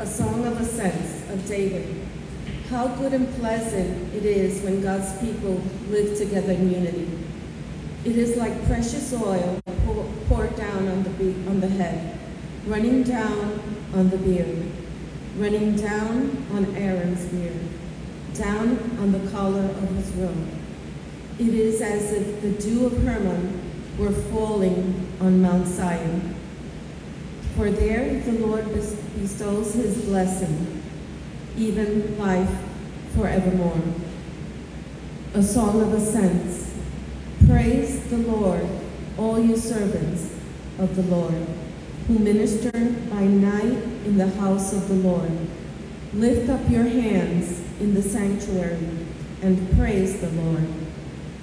a song of ascents of David. How good and pleasant it is when God's people live together in unity. It is like precious oil poured down on the, be- on the head, running down on the beard, running down on Aaron's beard, down on the collar of his robe. It is as if the dew of Hermon were falling on Mount Zion. For there the Lord bestows his blessing, even life forevermore. A song of ascents. Praise the Lord, all you servants of the Lord, who minister by night in the house of the Lord. Lift up your hands in the sanctuary and praise the Lord.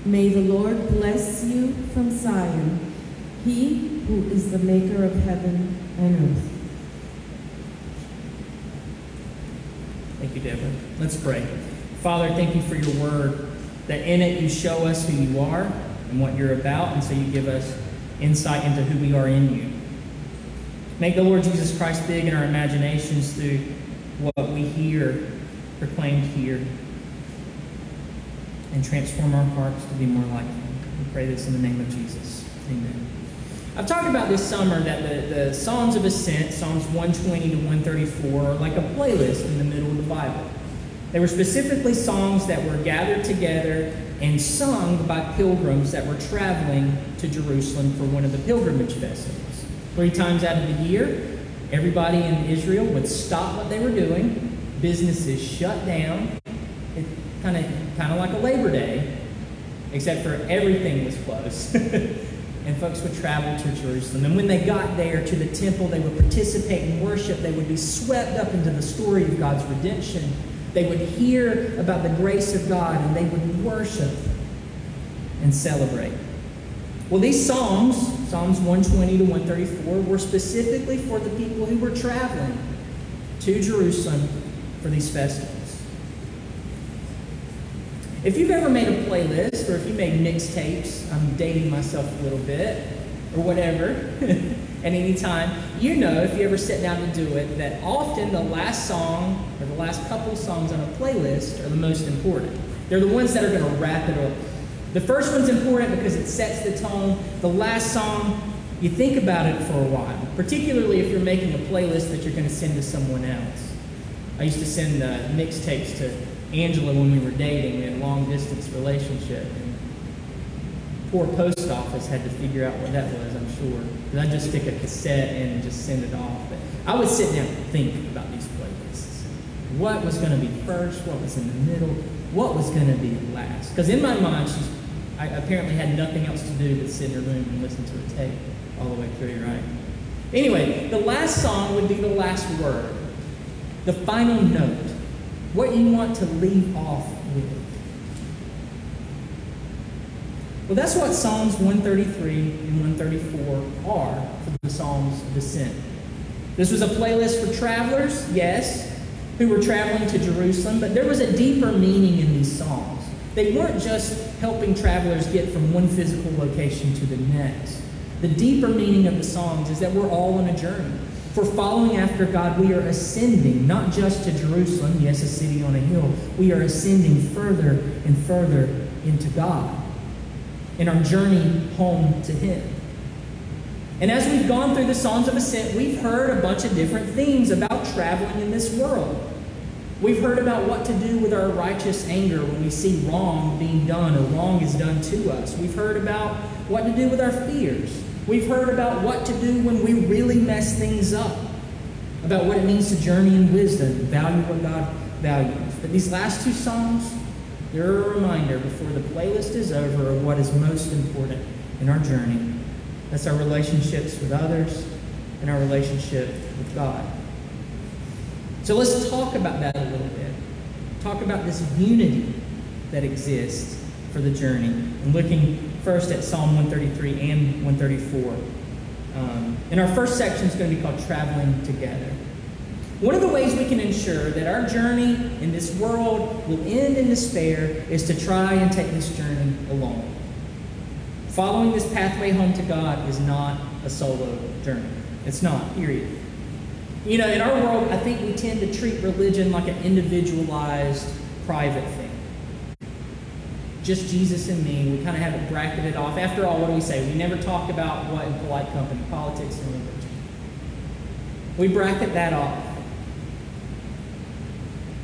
May the Lord bless you from Zion, he who is the maker of heaven and earth. You. Let's pray. Father, thank you for your word, that in it you show us who you are and what you're about, and so you give us insight into who we are in you. Make the Lord Jesus Christ big in our imaginations through what we hear proclaimed here and transform our hearts to be more like Him. We pray this in the name of Jesus. Amen. I've talked about this summer that the, the Songs of Ascent, Psalms 120 to 134, are like a playlist in the middle the Bible. They were specifically songs that were gathered together and sung by pilgrims that were traveling to Jerusalem for one of the pilgrimage festivals. Three times out of the year, everybody in Israel would stop what they were doing, businesses shut down, kind of kind of like a Labor Day, except for everything was closed. and folks would travel to Jerusalem. And when they got there to the temple, they would participate in worship. They would be swept up into the story of God's redemption. They would hear about the grace of God and they would worship and celebrate. Well, these Psalms, Psalms 120 to 134, were specifically for the people who were traveling to Jerusalem for these festivals. If you've ever made a playlist or if you made mixtapes, I'm dating myself a little bit, or whatever, at any time, you know if you ever sit down to do it that often the last song or the last couple songs on a playlist are the most important. They're the ones that are going to wrap it up. The first one's important because it sets the tone. The last song, you think about it for a while, particularly if you're making a playlist that you're going to send to someone else. I used to send uh, mixtapes to Angela when we were dating. We had a long distance relationship. And poor post office had to figure out what that was, I'm sure. Because I'd just stick a cassette in and just send it off. But I would sit down and think about these playlists. What was going to be first? What was in the middle? What was going to be last? Because in my mind, she's, I apparently had nothing else to do but sit in her room and listen to a tape all the way through, right? Anyway, the last song would be the last word, the final note what you want to leave off with. Well, that's what Psalms 133 and 134 are for the Psalms of Ascent. This was a playlist for travelers, yes, who were traveling to Jerusalem, but there was a deeper meaning in these songs. They weren't just helping travelers get from one physical location to the next. The deeper meaning of the songs is that we're all on a journey. For following after God, we are ascending, not just to Jerusalem, yes, a city on a hill. We are ascending further and further into God in our journey home to Him. And as we've gone through the Songs of Ascent, we've heard a bunch of different themes about traveling in this world. We've heard about what to do with our righteous anger when we see wrong being done or wrong is done to us. We've heard about what to do with our fears. We've heard about what to do when we really mess things up, about what it means to journey in wisdom, value what God values. But these last two songs, they're a reminder before the playlist is over of what is most important in our journey. That's our relationships with others and our relationship with God. So let's talk about that a little bit. Talk about this unity that exists for the journey. And looking first at Psalm 133 and 134. Um, and our first section is going to be called Traveling Together. One of the ways we can ensure that our journey in this world will end in despair is to try and take this journey alone. Following this pathway home to God is not a solo journey. It's not, period. You know, in our world, I think we tend to treat religion like an individualized, private thing. Just Jesus and me. We kind of have it bracketed off. After all, what do we say? We never talk about what in polite company? Politics and religion. We bracket that off.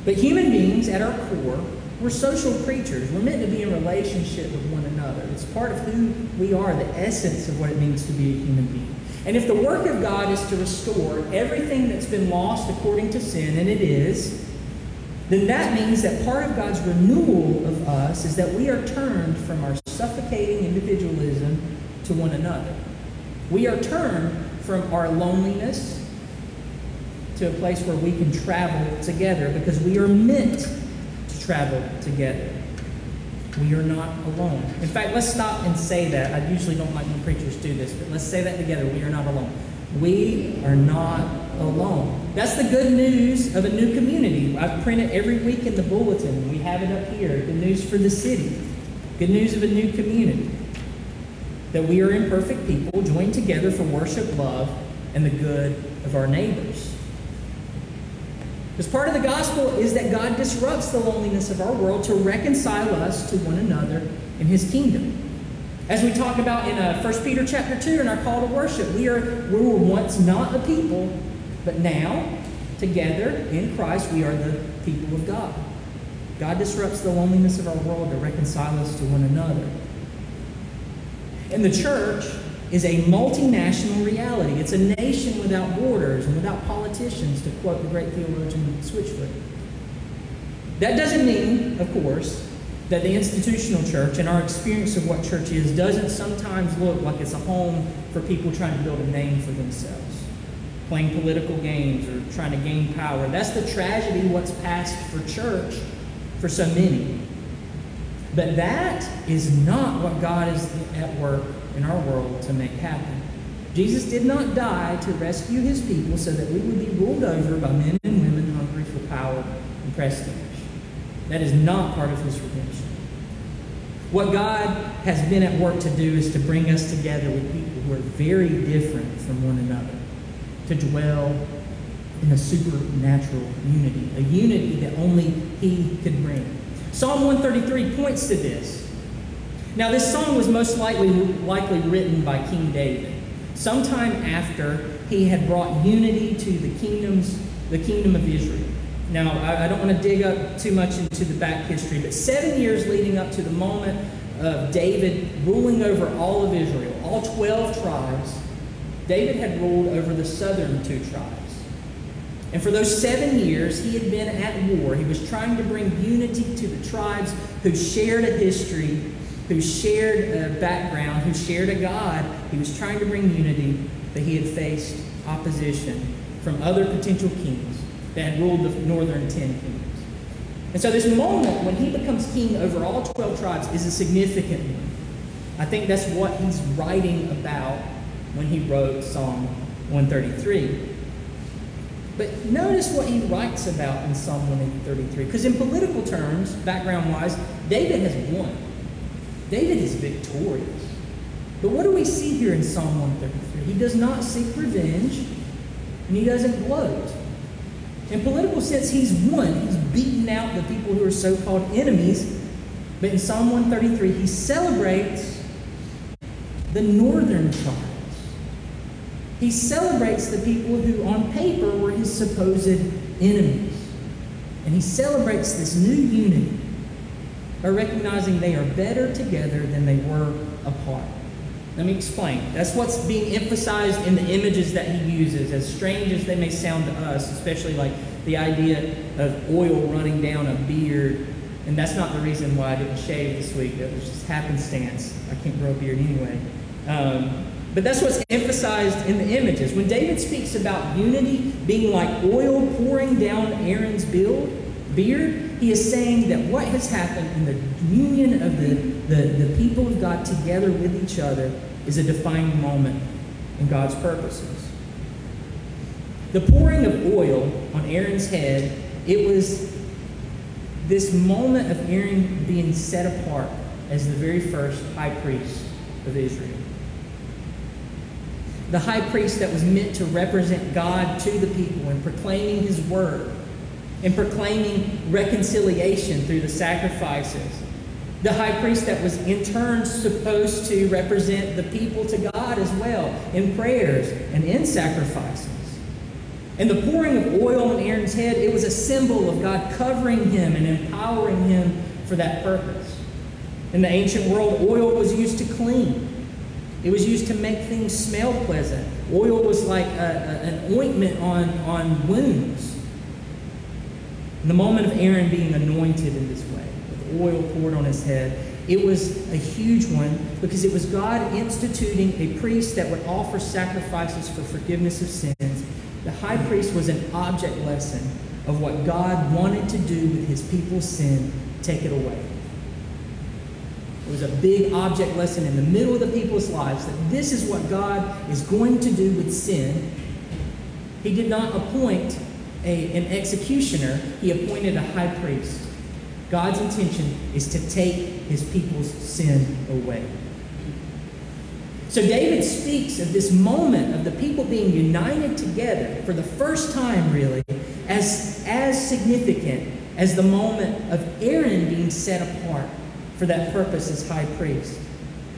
But human beings, at our core, we're social creatures. We're meant to be in relationship with one another. It's part of who we are, the essence of what it means to be a human being. And if the work of God is to restore everything that's been lost according to sin, and it is, then that means that part of God's renewal of us is that we are turned from our suffocating individualism to one another. We are turned from our loneliness to a place where we can travel together because we are meant to travel together. We are not alone. In fact, let's stop and say that. I usually don't like when preachers do this, but let's say that together. We are not alone. We are not alone. That's the good news of a new community. I print it every week in the bulletin. We have it up here. Good news for the city. Good news of a new community. That we are imperfect people joined together for worship, love, and the good of our neighbors. Because part of the gospel is that God disrupts the loneliness of our world to reconcile us to one another in his kingdom. As we talk about in uh, 1 Peter chapter 2 in our call to worship, we, are, we were once not a people, but now, together in Christ, we are the people of God. God disrupts the loneliness of our world to reconcile us to one another. And the church is a multinational reality. It's a nation without borders and without politicians, to quote the great theologian Switchfoot. That doesn't mean, of course, that the institutional church and our experience of what church is doesn't sometimes look like it's a home for people trying to build a name for themselves, playing political games or trying to gain power. That's the tragedy what's passed for church for so many. But that is not what God is at work in our world to make happen. Jesus did not die to rescue his people so that we would be ruled over by men and women hungry for power and prestige. That is not part of his redemption. What God has been at work to do is to bring us together with people who are very different from one another, to dwell in a supernatural unity, a unity that only he could bring. Psalm 133 points to this. Now, this song was most likely, likely written by King David, sometime after he had brought unity to the kingdoms, the kingdom of Israel. Now, I, I don't want to dig up too much into the back history, but seven years leading up to the moment of David ruling over all of Israel, all 12 tribes, David had ruled over the southern two tribes. And for those seven years, he had been at war. He was trying to bring unity to the tribes who shared a history who shared a background, who shared a God. He was trying to bring unity, but he had faced opposition from other potential kings that had ruled the northern ten kingdoms. And so, this moment when he becomes king over all 12 tribes is a significant one. I think that's what he's writing about when he wrote Psalm 133. But notice what he writes about in Psalm 133. Because in political terms, background wise, David has won. David is victorious. But what do we see here in Psalm 133? He does not seek revenge, and he doesn't gloat. In political sense, he's won. He's beaten out the people who are so called enemies. But in Psalm 133, he celebrates the northern tribes. He celebrates the people who, on paper, were his supposed enemies. And he celebrates this new unity by recognizing they are better together than they were apart. Let me explain. That's what's being emphasized in the images that he uses, as strange as they may sound to us, especially like the idea of oil running down a beard. And that's not the reason why I didn't shave this week. That was just happenstance. I can't grow a beard anyway. Um, but that's what's emphasized in the images. When David speaks about unity being like oil pouring down Aaron's beard, he is saying that what has happened in the union of the, the, the people of God together with each other is a defining moment in God's purposes. The pouring of oil on Aaron's head, it was this moment of Aaron being set apart as the very first high priest of Israel. The high priest that was meant to represent God to the people and proclaiming his word and proclaiming reconciliation through the sacrifices. The high priest that was in turn supposed to represent the people to God as well in prayers and in sacrifices. And the pouring of oil on Aaron's head, it was a symbol of God covering him and empowering him for that purpose. In the ancient world, oil was used to clean. It was used to make things smell pleasant. Oil was like a, a, an ointment on, on wounds. In the moment of Aaron being anointed in this way, with oil poured on his head, it was a huge one because it was God instituting a priest that would offer sacrifices for forgiveness of sins. The high priest was an object lesson of what God wanted to do with his people's sin, take it away. It was a big object lesson in the middle of the people's lives that this is what God is going to do with sin. He did not appoint a, an executioner, he appointed a high priest. God's intention is to take his people's sin away. So David speaks of this moment of the people being united together for the first time, really, as, as significant as the moment of Aaron being set apart for that purpose as high priest.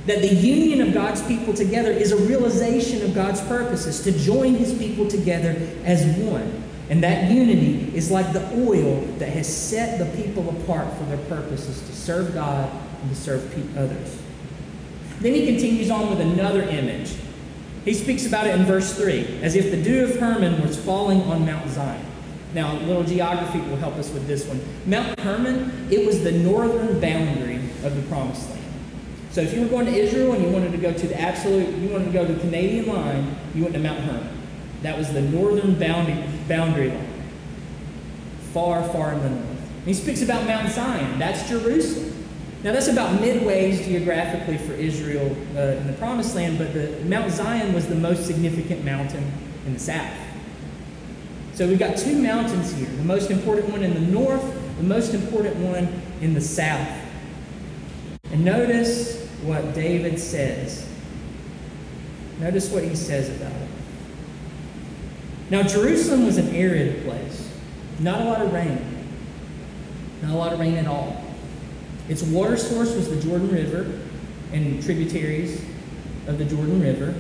That the union of God's people together is a realization of God's purposes, to join his people together as one. And that unity is like the oil that has set the people apart for their purposes to serve God and to serve others. Then he continues on with another image. He speaks about it in verse 3, as if the dew of Hermon was falling on Mount Zion. Now, a little geography will help us with this one. Mount Hermon, it was the northern boundary of the promised land. So if you were going to Israel and you wanted to go to the absolute, you wanted to go to the Canadian line, you went to Mount Hermon. That was the northern boundary, boundary line. Far, far in the north. And he speaks about Mount Zion. That's Jerusalem. Now that's about midways geographically for Israel uh, in the Promised Land, but the Mount Zion was the most significant mountain in the south. So we've got two mountains here. The most important one in the north, the most important one in the south. And notice what David says. Notice what he says about it. Now, Jerusalem was an arid place, not a lot of rain, not a lot of rain at all. Its water source was the Jordan River and tributaries of the Jordan River.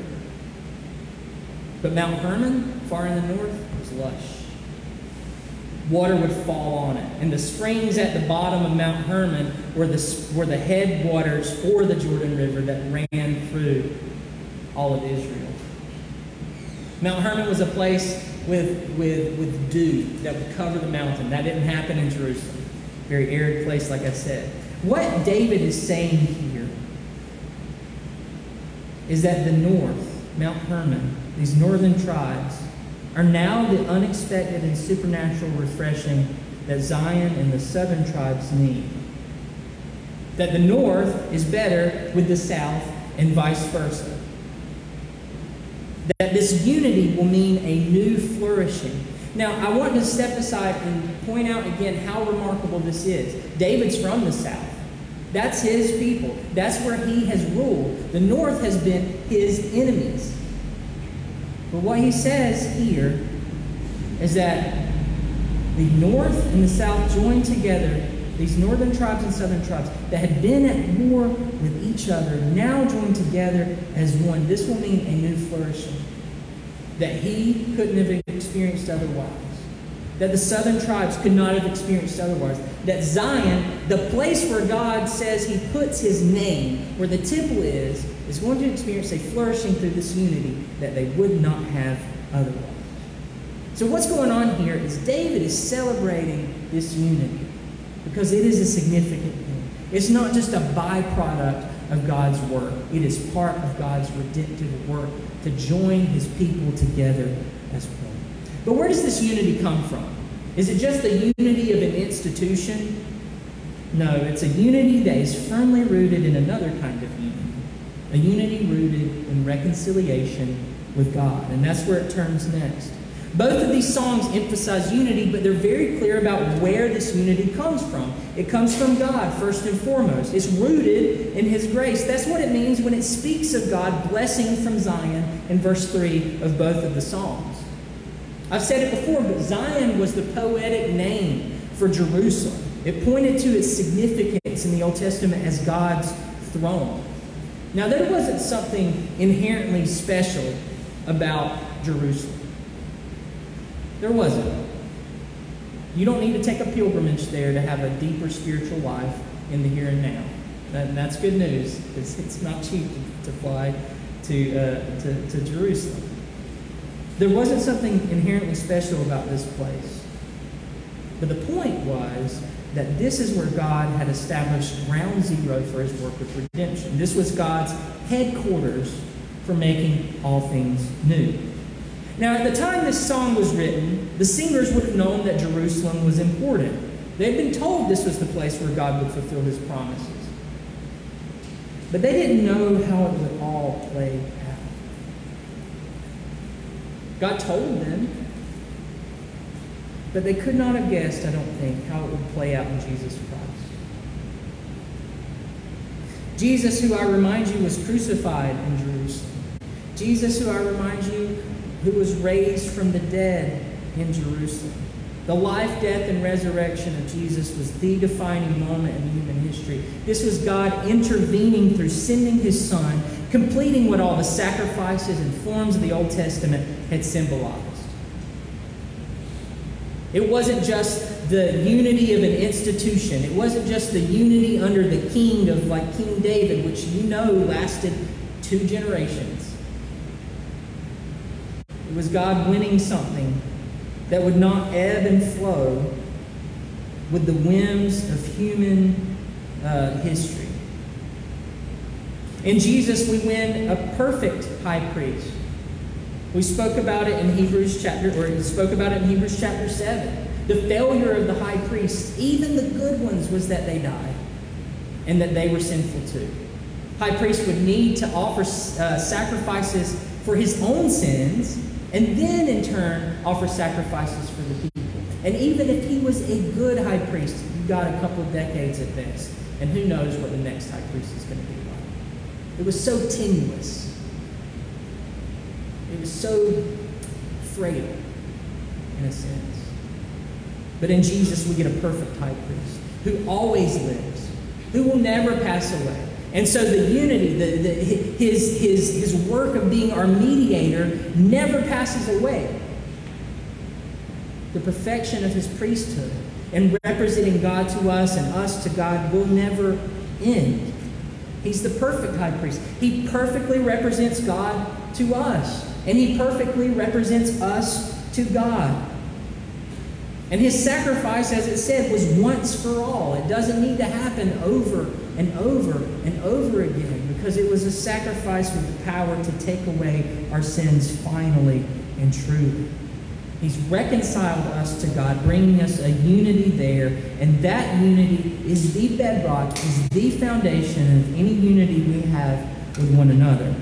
But Mount Hermon, far in the north, was lush. Water would fall on it. And the springs at the bottom of Mount Hermon were the, were the headwaters for the Jordan River that ran through all of Israel. Mount Hermon was a place with, with, with dew that would cover the mountain. That didn't happen in Jerusalem. Very arid place, like I said. What David is saying here is that the north, Mount Hermon, these northern tribes, are now the unexpected and supernatural refreshing that Zion and the southern tribes need. That the north is better with the south and vice versa. That this unity will mean a new flourishing. Now, I want to step aside and point out again how remarkable this is. David's from the south. That's his people. That's where he has ruled. The north has been his enemies. But what he says here is that the north and the south joined together, these northern tribes and southern tribes that had been at war with each other, now joined together as one. This will mean a new flourishing that he couldn't have experienced otherwise. That the southern tribes could not have experienced otherwise. That Zion, the place where God says he puts his name, where the temple is, is going to experience a flourishing through this unity that they would not have otherwise. So, what's going on here is David is celebrating this unity because it is a significant thing. It's not just a byproduct of God's work, it is part of God's redemptive work to join his people together as one. But where does this unity come from? Is it just the unity of an institution? No, it's a unity that is firmly rooted in another kind of unity. A unity rooted in reconciliation with God. And that's where it turns next. Both of these songs emphasize unity, but they're very clear about where this unity comes from. It comes from God, first and foremost. It's rooted in His grace. That's what it means when it speaks of God blessing from Zion in verse 3 of both of the Psalms. I've said it before, but Zion was the poetic name for Jerusalem. It pointed to its significance in the Old Testament as God's throne. Now, there wasn't something inherently special about Jerusalem. There wasn't. You don't need to take a pilgrimage there to have a deeper spiritual life in the here and now. That, that's good news. It's, it's not cheap to fly to, uh, to, to Jerusalem. There wasn't something inherently special about this place. But the point was that this is where God had established ground zero for his work of redemption. This was God's headquarters for making all things new. Now, at the time this song was written, the singers would have known that Jerusalem was important. They'd been told this was the place where God would fulfill his promises. But they didn't know how it would all play out. God told them, but they could not have guessed, I don't think, how it would play out in Jesus Christ. Jesus, who I remind you was crucified in Jerusalem. Jesus, who I remind you who was raised from the dead in Jerusalem. The life, death, and resurrection of Jesus was the defining moment in human history. This was God intervening through sending his Son, completing what all the sacrifices and forms of the Old Testament had symbolized. It wasn't just the unity of an institution. It wasn't just the unity under the king of like King David, which you know lasted two generations. It was God winning something that would not ebb and flow with the whims of human uh, history. In Jesus, we win a perfect high priest. We spoke about it in Hebrews chapter, or spoke about it in Hebrews chapter 7. The failure of the high priests, even the good ones, was that they died and that they were sinful too. High priest would need to offer uh, sacrifices for his own sins and then in turn offer sacrifices for the people. And even if he was a good high priest, you got a couple of decades at best. And who knows what the next high priest is going to be like. It was so tenuous. It was so frail, in a sense. But in Jesus, we get a perfect high priest who always lives, who will never pass away. And so the unity, the, the, his, his, his work of being our mediator never passes away. The perfection of his priesthood and representing God to us and us to God will never end. He's the perfect high priest. He perfectly represents God to us, and he perfectly represents us to God. And his sacrifice, as it said, was once for all. It doesn't need to happen over and over and over again because it was a sacrifice with the power to take away our sins finally and truly. He's reconciled us to God, bringing us a unity there, and that unity is the bedrock, is the foundation of any unity we have with one another.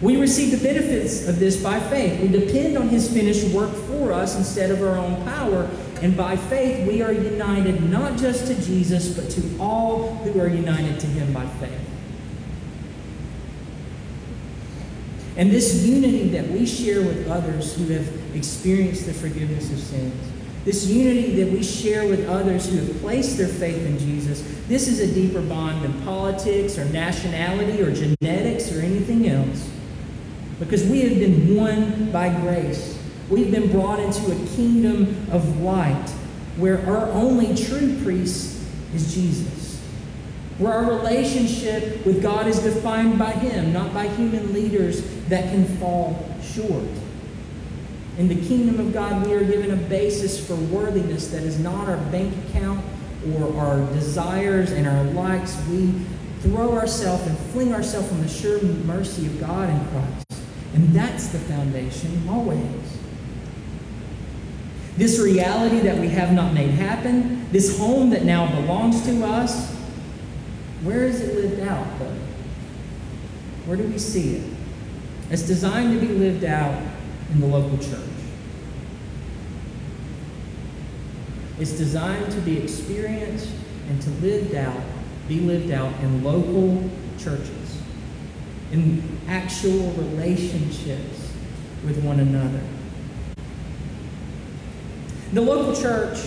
We receive the benefits of this by faith. We depend on His finished work for us instead of our own power. And by faith, we are united not just to Jesus, but to all who are united to Him by faith. And this unity that we share with others who have experienced the forgiveness of sins, this unity that we share with others who have placed their faith in Jesus, this is a deeper bond than politics or nationality or genetics or anything else. Because we have been won by grace. We've been brought into a kingdom of light where our only true priest is Jesus. Where our relationship with God is defined by Him, not by human leaders that can fall short. In the kingdom of God, we are given a basis for worthiness that is not our bank account or our desires and our likes. We throw ourselves and fling ourselves on the sure mercy of God in Christ. And that's the foundation always. This reality that we have not made happen, this home that now belongs to us, where is it lived out, though? Where do we see it? It's designed to be lived out in the local church. It's designed to be experienced and to lived out, be lived out in local churches in actual relationships with one another. The local church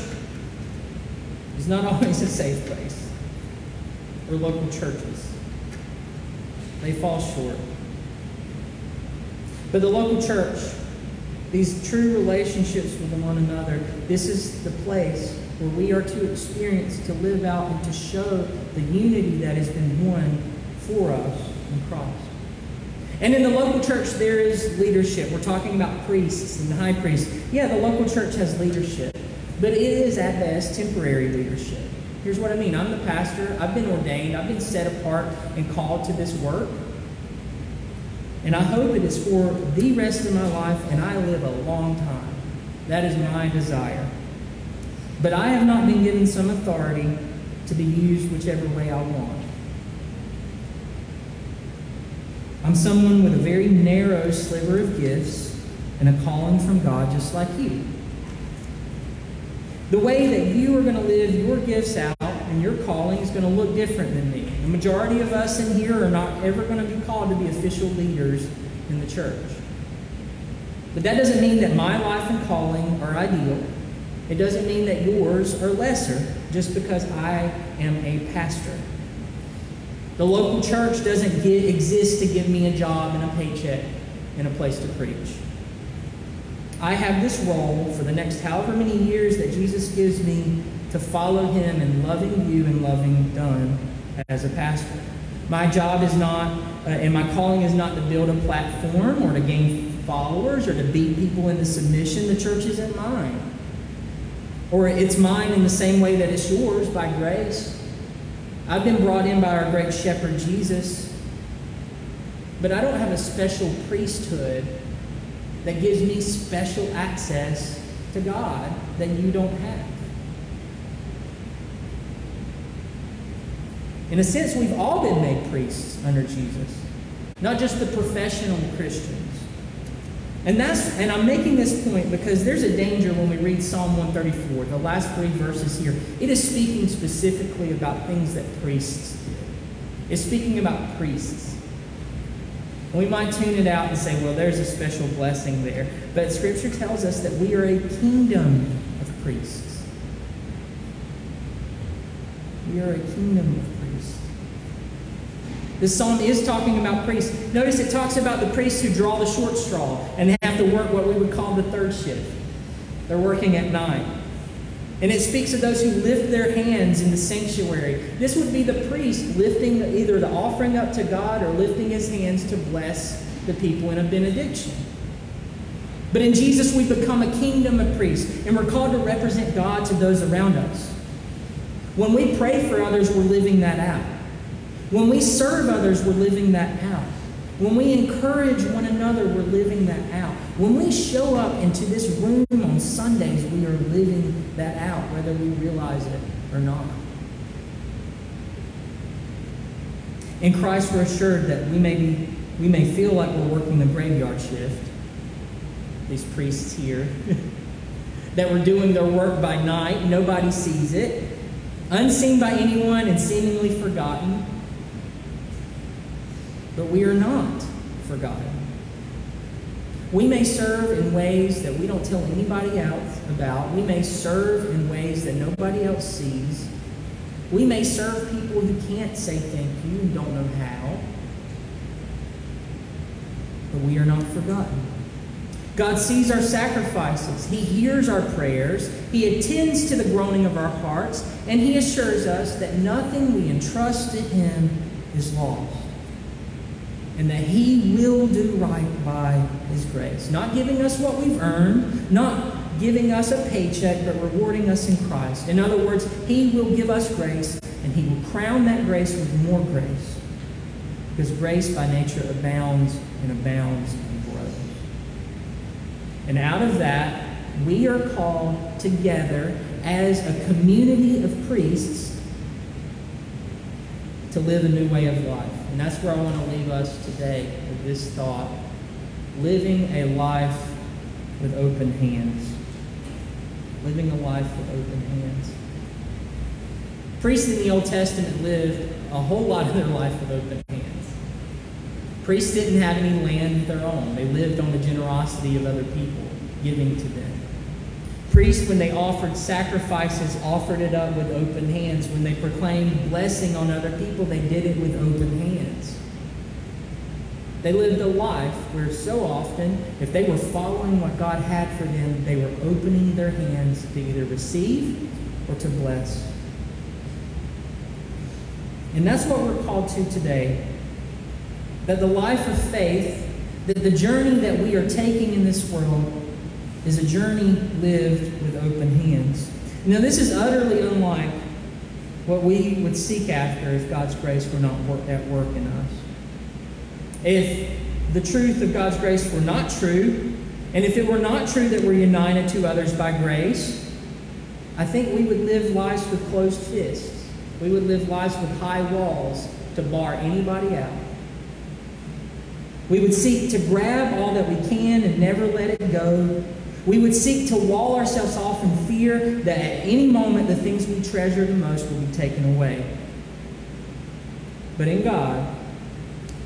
is not always a safe place, or local churches. They fall short. But the local church, these true relationships with one another, this is the place where we are to experience, to live out, and to show the unity that has been won for us in Christ. And in the local church, there is leadership. We're talking about priests and the high priests. Yeah, the local church has leadership, but it is at best temporary leadership. Here's what I mean I'm the pastor, I've been ordained, I've been set apart and called to this work. And I hope it is for the rest of my life, and I live a long time. That is my desire. But I have not been given some authority to be used whichever way I want. I'm someone with a very narrow sliver of gifts and a calling from God, just like you. The way that you are going to live your gifts out and your calling is going to look different than me. The majority of us in here are not ever going to be called to be official leaders in the church. But that doesn't mean that my life and calling are ideal. It doesn't mean that yours are lesser just because I am a pastor. The local church doesn't get, exist to give me a job and a paycheck and a place to preach. I have this role for the next however many years that Jesus gives me to follow him in loving you and loving done as a pastor. My job is not, uh, and my calling is not to build a platform or to gain followers or to beat people into submission. The church isn't mine. Or it's mine in the same way that it's yours by grace. I've been brought in by our great shepherd Jesus, but I don't have a special priesthood that gives me special access to God that you don't have. In a sense, we've all been made priests under Jesus, not just the professional Christians. And that's and I'm making this point because there's a danger when we read Psalm 134, the last three verses here. It is speaking specifically about things that priests did. It's speaking about priests. And we might tune it out and say, well, there's a special blessing there. But Scripture tells us that we are a kingdom of priests. We are a kingdom of This psalm is talking about priests. Notice it talks about the priests who draw the short straw and they have to work what we would call the third shift. They're working at night. And it speaks of those who lift their hands in the sanctuary. This would be the priest lifting either the offering up to God or lifting his hands to bless the people in a benediction. But in Jesus, we become a kingdom of priests, and we're called to represent God to those around us. When we pray for others, we're living that out. When we serve others, we're living that out. When we encourage one another, we're living that out. When we show up into this room on Sundays, we are living that out, whether we realize it or not. In Christ, we're assured that we may, be, we may feel like we're working the graveyard shift, these priests here, that we're doing their work by night, nobody sees it, unseen by anyone and seemingly forgotten. But we are not forgotten. We may serve in ways that we don't tell anybody else about. We may serve in ways that nobody else sees. We may serve people who can't say thank you and don't know how. But we are not forgotten. God sees our sacrifices. He hears our prayers. He attends to the groaning of our hearts. And He assures us that nothing we entrust to Him is lost and that He will do right by His grace. Not giving us what we've earned, not giving us a paycheck, but rewarding us in Christ. In other words, He will give us grace, and He will crown that grace with more grace. Because grace by nature abounds and abounds and grows. And out of that, we are called together as a community of priests to live a new way of life. And that's where I want to leave us today with this thought living a life with open hands. living a life with open hands. Priests in the Old Testament lived a whole lot of their life with open hands. Priests didn't have any land of their own, they lived on the generosity of other people, giving to them. Priests, when they offered sacrifices, offered it up with open hands. When they proclaimed blessing on other people, they did it with open hands. They lived a life where so often, if they were following what God had for them, they were opening their hands to either receive or to bless. And that's what we're called to today. That the life of faith, that the journey that we are taking in this world, is a journey lived with open hands. Now, this is utterly unlike what we would seek after if God's grace were not at work in us. If the truth of God's grace were not true, and if it were not true that we're united to others by grace, I think we would live lives with closed fists. We would live lives with high walls to bar anybody out. We would seek to grab all that we can and never let it go. We would seek to wall ourselves off in fear that at any moment the things we treasure the most will be taken away. But in God,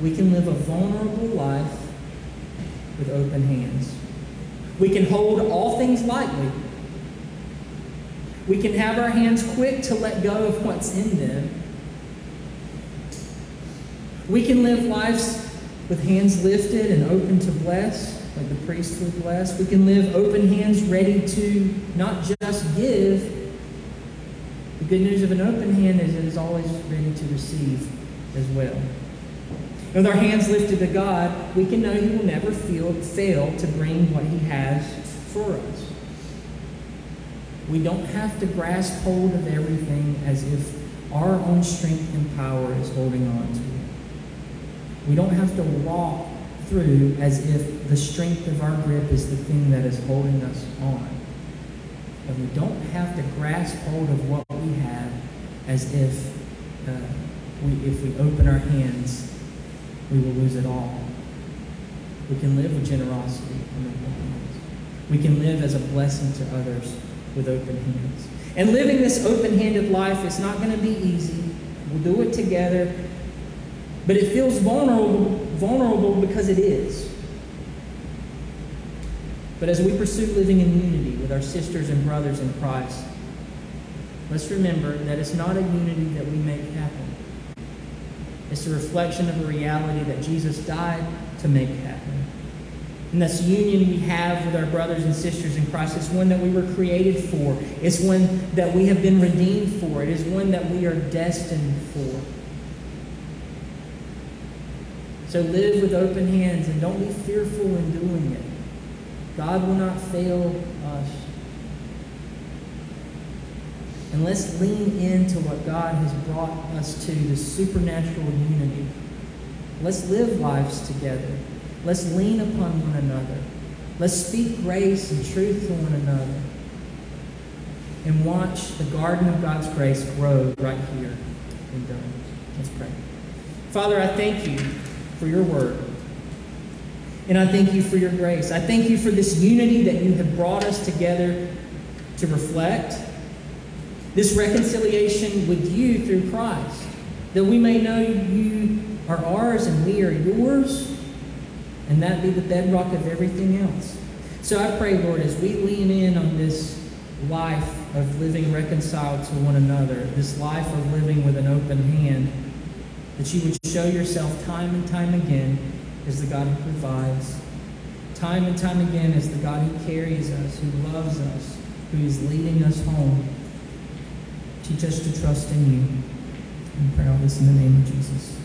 we can live a vulnerable life with open hands. We can hold all things lightly. We can have our hands quick to let go of what's in them. We can live lives with hands lifted and open to bless, like the priest would bless. We can live open hands, ready to not just give. The good news of an open hand is it is always ready to receive as well. With our hands lifted to God, we can know He will never feel, fail to bring what He has for us. We don't have to grasp hold of everything as if our own strength and power is holding on to it. We don't have to walk through as if the strength of our grip is the thing that is holding us on. And we don't have to grasp hold of what we have as if uh, we, if we open our hands, we will lose it all. We can live with generosity and open hands. We can live as a blessing to others with open hands. And living this open handed life is not going to be easy. We'll do it together. But it feels vulnerable, vulnerable because it is. But as we pursue living in unity with our sisters and brothers in Christ, let's remember that it's not a unity that we make happen. It's a reflection of a reality that Jesus died to make happen. And this union we have with our brothers and sisters in Christ is one that we were created for. It's one that we have been redeemed for. It is one that we are destined for. So live with open hands and don't be fearful in doing it. God will not fail us. And let's lean into what God has brought us to, the supernatural unity. Let's live lives together. Let's lean upon one another. Let's speak grace and truth to one another. And watch the garden of God's grace grow right here in Durham. Let's pray. Father, I thank you for your word. And I thank you for your grace. I thank you for this unity that you have brought us together to reflect, this reconciliation with you through Christ, that we may know you are ours and we are yours, and that be the bedrock of everything else. So I pray, Lord, as we lean in on this life of living reconciled to one another, this life of living with an open hand, that you would show yourself time and time again as the God who provides, time and time again as the God who carries us, who loves us, who is leading us home. Teach us to trust in you. And pray all this in the name of Jesus.